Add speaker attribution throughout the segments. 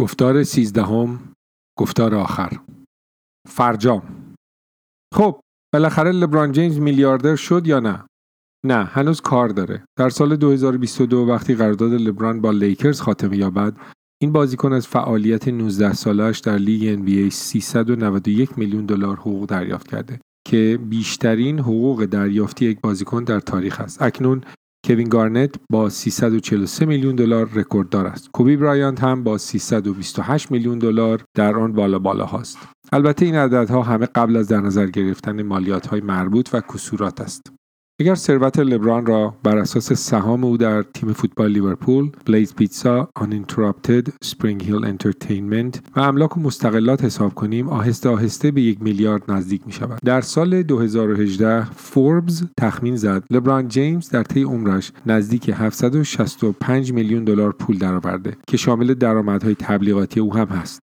Speaker 1: گفتار سیزدهم گفتار آخر. فرجام. خب بالاخره لبران جیمز میلیاردر شد یا نه؟ نه هنوز کار داره. در سال 2022 وقتی قرارداد لبران با لیکرز خاتمه یابد این بازیکن از فعالیت 19 سالش در لیگ NBA 391 میلیون دلار حقوق دریافت کرده که بیشترین حقوق دریافتی یک بازیکن در تاریخ است. اکنون کوین گارنت با 343 میلیون دلار رکورددار است. کوبی برایانت هم با 328 میلیون دلار در آن بالا بالا هاست. البته این عددها همه قبل از در نظر گرفتن مالیات های مربوط و کسورات است. اگر ثروت لبران را بر اساس سهام او در تیم فوتبال لیورپول، Blaze Pizza، Uninterrupted، SpringHill Entertainment و املاک و مستقلات حساب کنیم آهسته آهسته به یک میلیارد نزدیک می شود. در سال 2018 فوربز تخمین زد لبران جیمز در طی عمرش نزدیک 765 میلیون دلار پول درآورده که شامل درآمدهای تبلیغاتی او هم هست.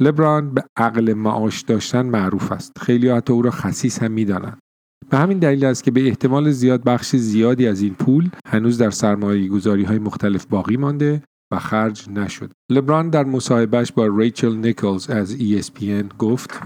Speaker 1: لبران به عقل معاش داشتن معروف است. خیلی حتی او را خصیص هم می‌دانند. به همین دلیل است که به احتمال زیاد بخش زیادی از این پول هنوز در سرمایه گذاری های مختلف باقی مانده و خرج نشد. لبران در مصاحبهش با ریچل نیکلز از ESPN گفت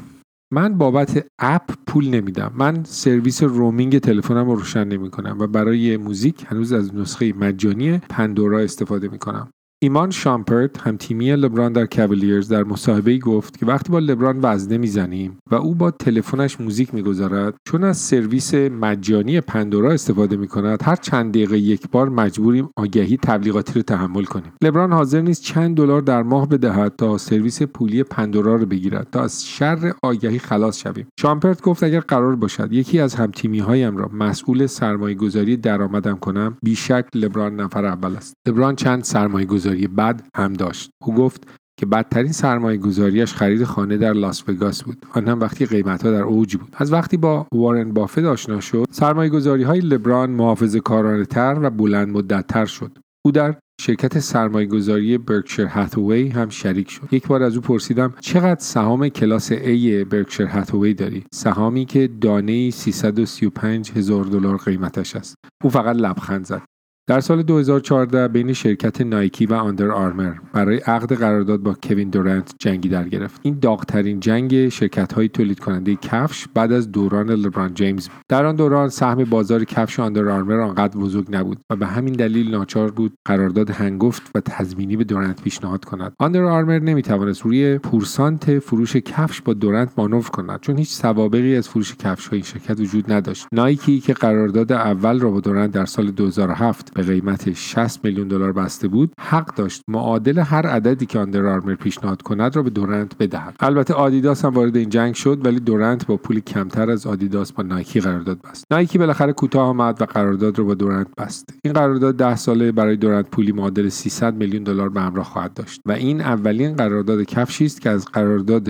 Speaker 1: من بابت اپ پول نمیدم من سرویس رومینگ تلفنم رو روشن نمی کنم و برای موزیک هنوز از نسخه مجانی پندورا استفاده می کنم ایمان شامپرت هم تیمی لبران در کویلیرز در مصاحبه گفت که وقتی با لبران وزنه می‌زنیم و او با تلفنش موزیک می‌گذارد چون از سرویس مجانی پندورا استفاده می کند هر چند دقیقه یک بار مجبوریم آگهی تبلیغاتی رو تحمل کنیم. لبران حاضر نیست چند دلار در ماه بدهد تا سرویس پولی پندورا رو بگیرد تا از شر آگهی خلاص شویم. شامپرت گفت اگر قرار باشد یکی از همتیمی هایم را مسئول سرمایه گذاری درآمدم کنم بیشک لبران نفر اول است. لبران چند سرمایه بد هم داشت. او گفت که بدترین سرمایه گذاریش خرید خانه در لاس وگاس بود. آن هم وقتی قیمت ها در اوج بود. از وقتی با وارن بافت آشنا شد سرمایه گذاری های لبران محافظ کارانه تر و بلند مدت تر شد. او در شرکت سرمایه گذاری برکشر هاتوی هم شریک شد. یک بار از او پرسیدم چقدر سهام کلاس A برکشر هاتوی داری؟ سهامی که دانه 335 هزار دلار قیمتش است. او فقط لبخند زد. در سال 2014 بین شرکت نایکی و آندر آرمر برای عقد قرارداد با کوین دورنت جنگی در گرفت. این داغترین جنگ شرکت های تولید کننده کفش بعد از دوران لبران جیمز. بود در آن دوران سهم بازار کفش آندر آرمر آنقدر بزرگ نبود و به همین دلیل ناچار بود قرارداد هنگفت و تضمینی به دورنت پیشنهاد کند. آندر آرمر نمی‌توانست روی پورسانت فروش کفش با دورنت مانور کند چون هیچ سوابقی از فروش کفش های این شرکت وجود نداشت. نایکی که قرارداد اول را با دورنت در سال 2007 به قیمت 60 میلیون دلار بسته بود حق داشت معادل هر عددی که آندر آرمر پیشنهاد کند را به دورنت بدهد. البته آدیداس هم وارد این جنگ شد ولی دورنت با پول کمتر از آدیداس با نایکی قرارداد بست. نایکی بالاخره کوتاه آمد و قرارداد را با دورنت بست. این قرارداد 10 ساله برای دورنت پولی معادل 300 میلیون دلار به همراه خواهد داشت و این اولین قرارداد کفشی است که از قرارداد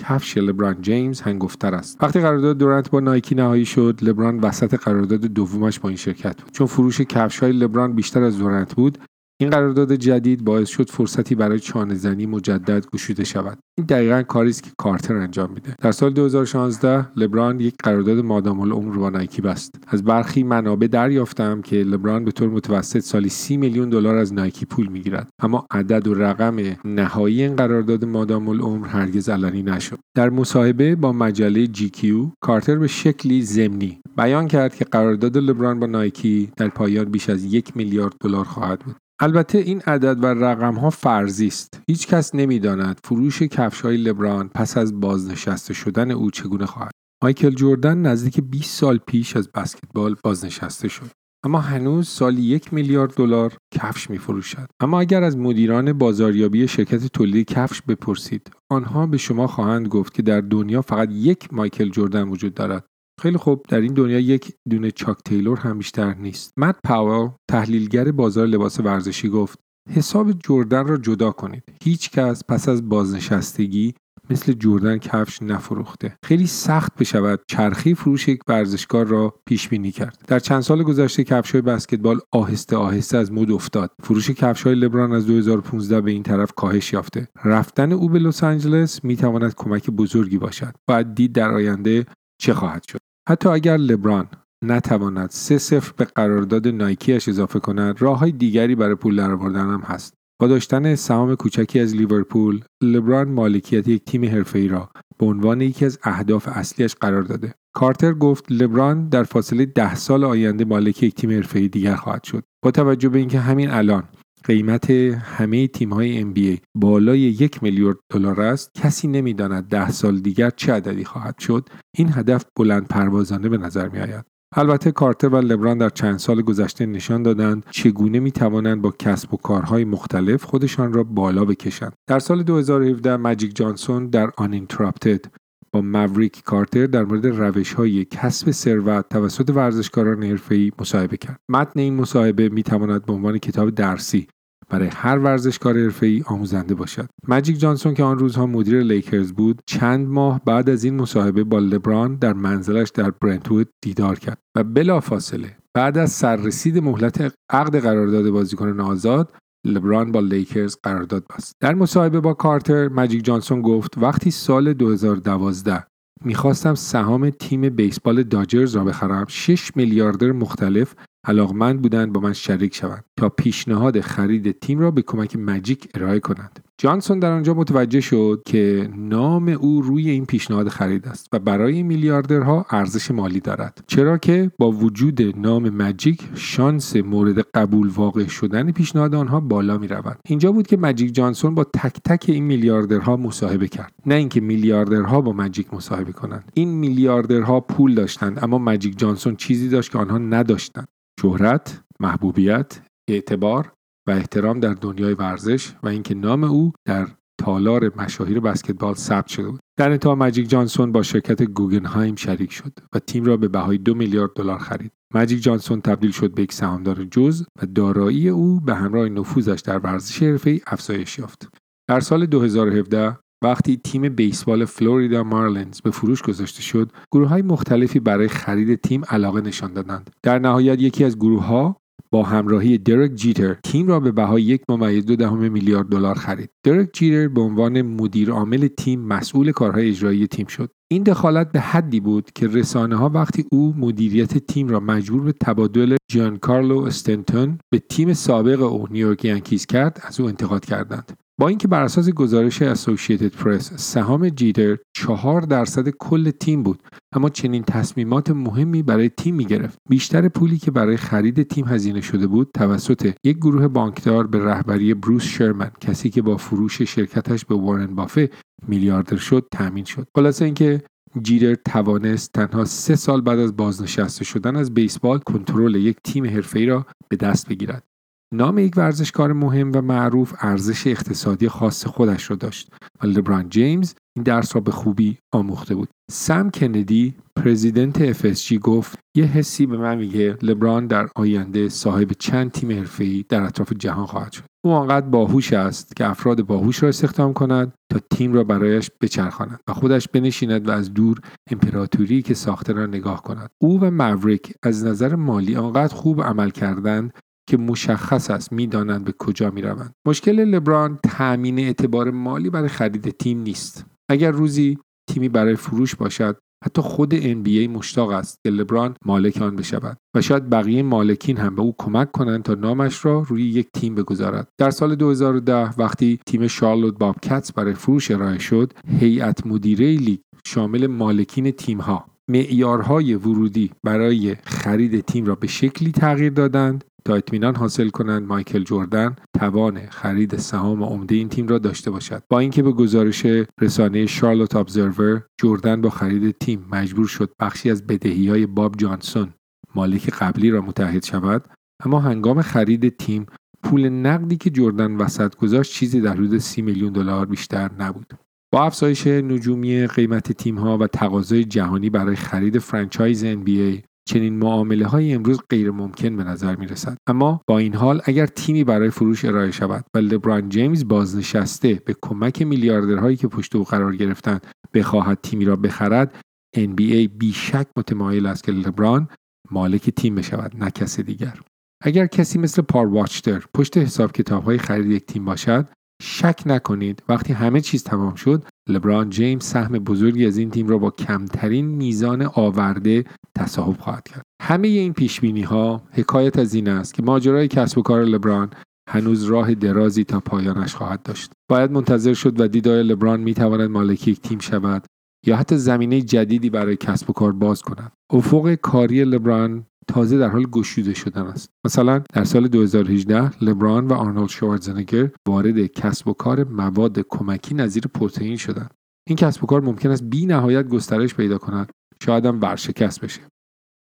Speaker 1: کفش لبران جیمز هنگفتر است. وقتی قرارداد دورنت با نایکی نهایی شد لبران وسط قرارداد دومش با این شرکت بود. چون فروش کفش های لبران بیشتر از دورنت بود این قرارداد جدید باعث شد فرصتی برای چانه زنی مجدد گشوده شود. این دقیقا کاری است که کارتر انجام میده. در سال 2016 لبران یک قرارداد مادام العمر با نایکی بست. از برخی منابع دریافتم که لبران به طور متوسط سالی 30 میلیون دلار از نایکی پول می‌گیرد. اما عدد و رقم نهایی این قرارداد مادام العمر هرگز علنی نشد. در مصاحبه با مجله کیو کارتر به شکلی ضمنی بیان کرد که قرارداد لبران با نایکی در پایان بیش از یک میلیارد دلار خواهد بود. البته این عدد و رقم ها فرضی است. هیچ کس نمی‌داند فروش کفش های لبران پس از بازنشسته شدن او چگونه خواهد. مایکل جوردن نزدیک 20 سال پیش از بسکتبال بازنشسته شد. اما هنوز سالی یک میلیارد دلار کفش می فروشد. اما اگر از مدیران بازاریابی شرکت تولید کفش بپرسید آنها به شما خواهند گفت که در دنیا فقط یک مایکل جوردن وجود دارد خیلی خوب. در این دنیا یک دونه چاک تیلور هم بیشتر نیست. مت پاول تحلیلگر بازار لباس ورزشی گفت حساب جردن را جدا کنید. هیچ کس پس از بازنشستگی مثل جردن کفش نفروخته. خیلی سخت بشود چرخی فروش یک ورزشکار را پیش بینی کرد. در چند سال گذشته کفش های بسکتبال آهسته آهسته از مد افتاد. فروش کفش های لبران از 2015 به این طرف کاهش یافته. رفتن او به لس آنجلس می تواند کمک بزرگی باشد. باید دید در آینده چه خواهد شد. حتی اگر لبران نتواند سه صفر به قرارداد نایکیش اضافه کند راه های دیگری برای پول درآوردن هم هست. با داشتن سهام کوچکی از لیورپول لبران مالکیت یک تیم حرفه‌ای را به عنوان یکی از اهداف اصلیش قرار داده. کارتر گفت لبران در فاصله ده سال آینده مالک یک تیم حرفه‌ای دیگر خواهد شد. با توجه به اینکه همین الان قیمت همه تیم های NBA بالای یک میلیارد دلار است. کسی نمی‌داند ده سال دیگر چه عددی خواهد شد. این هدف بلند پروازانه به نظر می آید البته کارتر و لبران در چند سال گذشته نشان دادند چگونه می توانند با کسب و کارهای مختلف خودشان را بالا بکشند. در سال 2017 مجیک جانسون در Uninterrupted با ماوریک کارتر در مورد روش های کسب ثروت توسط ورزشکاران حرفه‌ای مصاحبه کرد. متن این مصاحبه می تواند به عنوان کتاب درسی برای هر ورزشکار حرفه‌ای آموزنده باشد. مجیک جانسون که آن روزها مدیر لیکرز بود، چند ماه بعد از این مصاحبه با لبران در منزلش در برنتوود دیدار کرد و بلافاصله بعد از سررسید مهلت عقد قرارداد بازیکن آزاد لبران با لیکرز قرارداد بست. در مصاحبه با کارتر مجیک جانسون گفت وقتی سال 2012 می‌خواستم سهام تیم بیسبال داجرز را بخرم 6 میلیاردر مختلف علاقمند بودند با من شریک شوند تا پیشنهاد خرید تیم را به کمک مجیک ارائه کنند جانسون در آنجا متوجه شد که نام او روی این پیشنهاد خرید است و برای میلیاردرها ارزش مالی دارد. چرا که با وجود نام مجیک شانس مورد قبول واقع شدن پیشنهاد آنها بالا می رود اینجا بود که مجیک جانسون با تک تک این میلیاردرها مصاحبه کرد. نه اینکه میلیاردرها با مجیک مصاحبه کنند. این میلیاردرها پول داشتند اما مجیک جانسون چیزی داشت که آنها نداشتند. شهرت محبوبیت اعتبار و احترام در دنیای ورزش و اینکه نام او در تالار مشاهیر بسکتبال ثبت شده بود. در انتها مجیک جانسون با شرکت گوگنهایم شریک شد و تیم را به بهای دو میلیارد دلار خرید. مجیک جانسون تبدیل شد به یک سهامدار جز و دارایی او به همراه نفوذش در ورزش حرفه‌ای افزایش یافت. در سال 2017 وقتی تیم بیسبال فلوریدا مارلینز به فروش گذاشته شد گروه های مختلفی برای خرید تیم علاقه نشان دادند. در نهایت یکی از گروه ها با همراهی درک جیتر تیم را به بهای یک ممیز دو دهم میلیارد دلار خرید. درک جیتر به عنوان مدیر عامل تیم مسئول کارهای اجرایی تیم شد. این دخالت به حدی بود که رسانه ها وقتی او مدیریت تیم را مجبور به تبادل جان کارلو استنتون به تیم سابق او نیویورک ینکیز کرد از او انتقاد کردند. با اینکه بر اساس گزارش اسوسییتد پرس سهام جیتر چهار درصد کل تیم بود اما چنین تصمیمات مهمی برای تیم می گرفت بیشتر پولی که برای خرید تیم هزینه شده بود توسط یک گروه بانکدار به رهبری بروس شرمن کسی که با فروش شرکتش به وارن بافه میلیاردر شد تامین شد. خلاصه اینکه جیتر توانست تنها سه سال بعد از بازنشسته شدن از بیسبال کنترل یک تیم حرفه‌ای را به دست بگیرد. نام یک ورزشکار مهم و معروف ارزش اقتصادی خاص خودش را داشت و لبران جیمز این درس را به خوبی آموخته بود. سم کندی پرزیدنت FSG گفت یه حسی به من میگه لبران در آینده صاحب چند تیم حرفه‌ای در اطراف جهان خواهد شد. او آنقدر باهوش است که افراد باهوش را استخدام کند تا تیم را برایش بچرخاند و خودش بنشیند و از دور امپراتوری که ساخته را نگاه کند. او و موریک از نظر مالی آنقدر خوب عمل کردند که مشخص است می‌دانند به کجا می‌روند. مشکل لبران تأمین اعتبار مالی برای خرید تیم نیست. اگر روزی تیمی برای فروش باشد حتی خود NBA مشتاق است که لبران مالک آن بشود و شاید بقیه مالکین هم به او کمک کنند تا نامش را روی یک تیم بگذارد. در سال 2010 وقتی تیم شارلوت بابکتس برای فروش ارائه شد هیئت مدیره لیگ شامل مالکین تیمها معیارهای ورودی برای خرید تیم را به شکلی تغییر دادند تا اطمینان حاصل کنند مایکل جردن توان خرید سهام عمده این تیم را داشته باشد. با اینکه به گزارش رسانه شارلوت ابزرور جردن با خرید تیم مجبور شد بخشی از بدهی های باب جانسون مالک قبلی را متحد شود اما هنگام خرید تیم پول نقدی که جردن وسط گذاشت چیزی در حدود سی میلیون دلار بیشتر نبود. با افزایش نجومی قیمت تیم ها و تقاضای جهانی برای خرید فرانچایز NBA چنین معامله های امروز غیر ممکن به نظر می رسد اما با این حال اگر تیمی برای فروش ارائه شود و لبران جیمز بازنشسته به کمک میلیاردرهایی که پشت او قرار گرفتند بخواهد تیمی را بخرد NBA بیشک متمایل است که لبران مالک تیم بشود نه کس دیگر. اگر کسی مثل پار واچتر پشت حساب کتاب های خرید یک تیم باشد شک نکنید. وقتی همه چیز تمام شد لبران جیمز سهم بزرگی از این تیم را با کمترین میزان آورده تصاحب خواهد کرد. همه این پیش ها حکایت از این است که ماجرای کسب و کار لبران هنوز راه درازی تا پایانش خواهد داشت. باید منتظر شد و دید آیا لبران می‌تواند مالک یک تیم شود. یا حتی زمینه جدیدی برای کسب و کار باز کند افق کاری لبران تازه در حال گشوده شدن است. مثلا در سال 2018 لبران و آرنولد شوارزنگر وارد کسب و کار مواد کمکی نظیر پروتئین شدند. این کسب و کار ممکن است بی نهایت گسترش پیدا کند. شاید هم ورشکست بشه.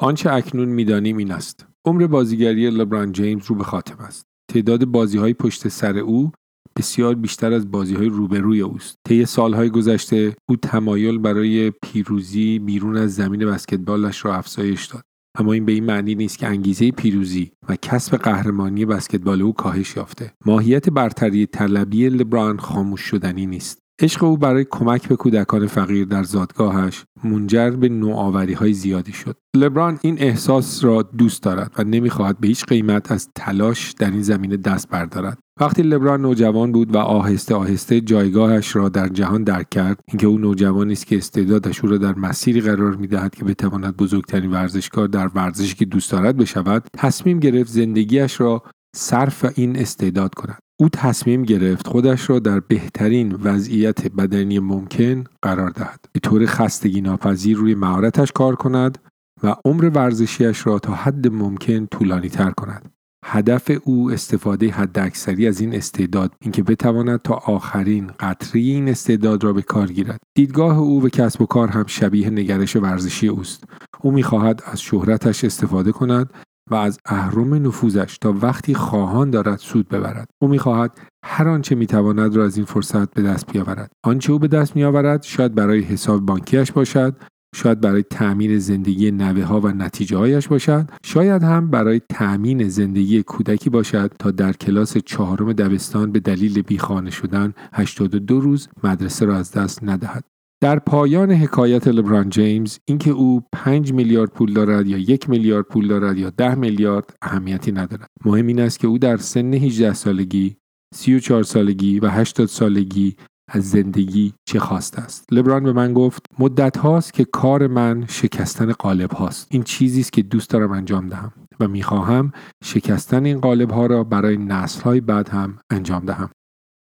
Speaker 1: آنچه اکنون می‌دانیم این است. عمر بازیگری لبران جیمز رو به خاتم است. تعداد بازی های پشت سر او بسیار بیشتر از بازی های روبروی اوست. طی سالهای گذشته او تمایل برای پیروزی بیرون از زمین بسکتبالش را افزایش داد. اما این به این معنی نیست که انگیزه پیروزی و کسب قهرمانی بسکتبال او کاهش یافته. ماهیت برتری طلبی لبران خاموش شدنی نیست. عشق او برای کمک به کودکان فقیر در زادگاهش منجر به نوآوری های زیادی شد. لبران این احساس را دوست دارد و نمی‌خواهد به هیچ قیمت از تلاش در این زمینه دست بردارد. وقتی لبران نوجوان بود و آهسته آهسته جایگاهش را در جهان درک کرد اینکه او نوجوانی است که استعدادش او را در مسیری قرار می‌دهد که بتواند بزرگترین ورزشکار در ورزشی که دوست دارد بشود تصمیم گرفت زندگیش را صرف این استعداد کند او تصمیم گرفت خودش را در بهترین وضعیت بدنی ممکن قرار دهد. به طور خستگی ناپذیر روی مهارتش کار کند و عمر ورزشیش را تا حد ممکن طولانی تر کند. هدف او استفاده حداکثری از این استعداد اینکه بتواند تا آخرین قطره این استعداد را به کار گیرد. دیدگاه او به کسب و کار هم شبیه نگرش ورزشی اوست. او می‌خواهد از شهرتش استفاده کند و از اهرم نفوذش تا وقتی خواهان دارد سود ببرد. او می‌خواهد هر آنچه می‌تواند را از این فرصت به دست بیاورد. آنچه او به دست میآورد شاید برای حساب بانکیش باشد شاید برای تأمین زندگی نوه ها و نتیجه هایش باشد شاید هم برای تأمین زندگی کودکی باشد تا در کلاس چهارم دبستان به دلیل بیخانه شدن 82 روز مدرسه را از دست ندهد. در پایان حکایت لبران جیمز اینکه او 5 میلیارد پول دارد یا یک میلیارد پول دارد یا 10 میلیارد اهمیتی ندارد. مهم این است که او در سن 18 سالگی 34 سالگی و 80 سالگی از زندگی چه خواسته است. لبران به من گفت مدت هاست که کار من شکستن قالب هاست. این چیزی است که دوست دارم انجام دهم و می‌خواهم شکستن این قالب ها را برای نسل های بعد هم انجام دهم.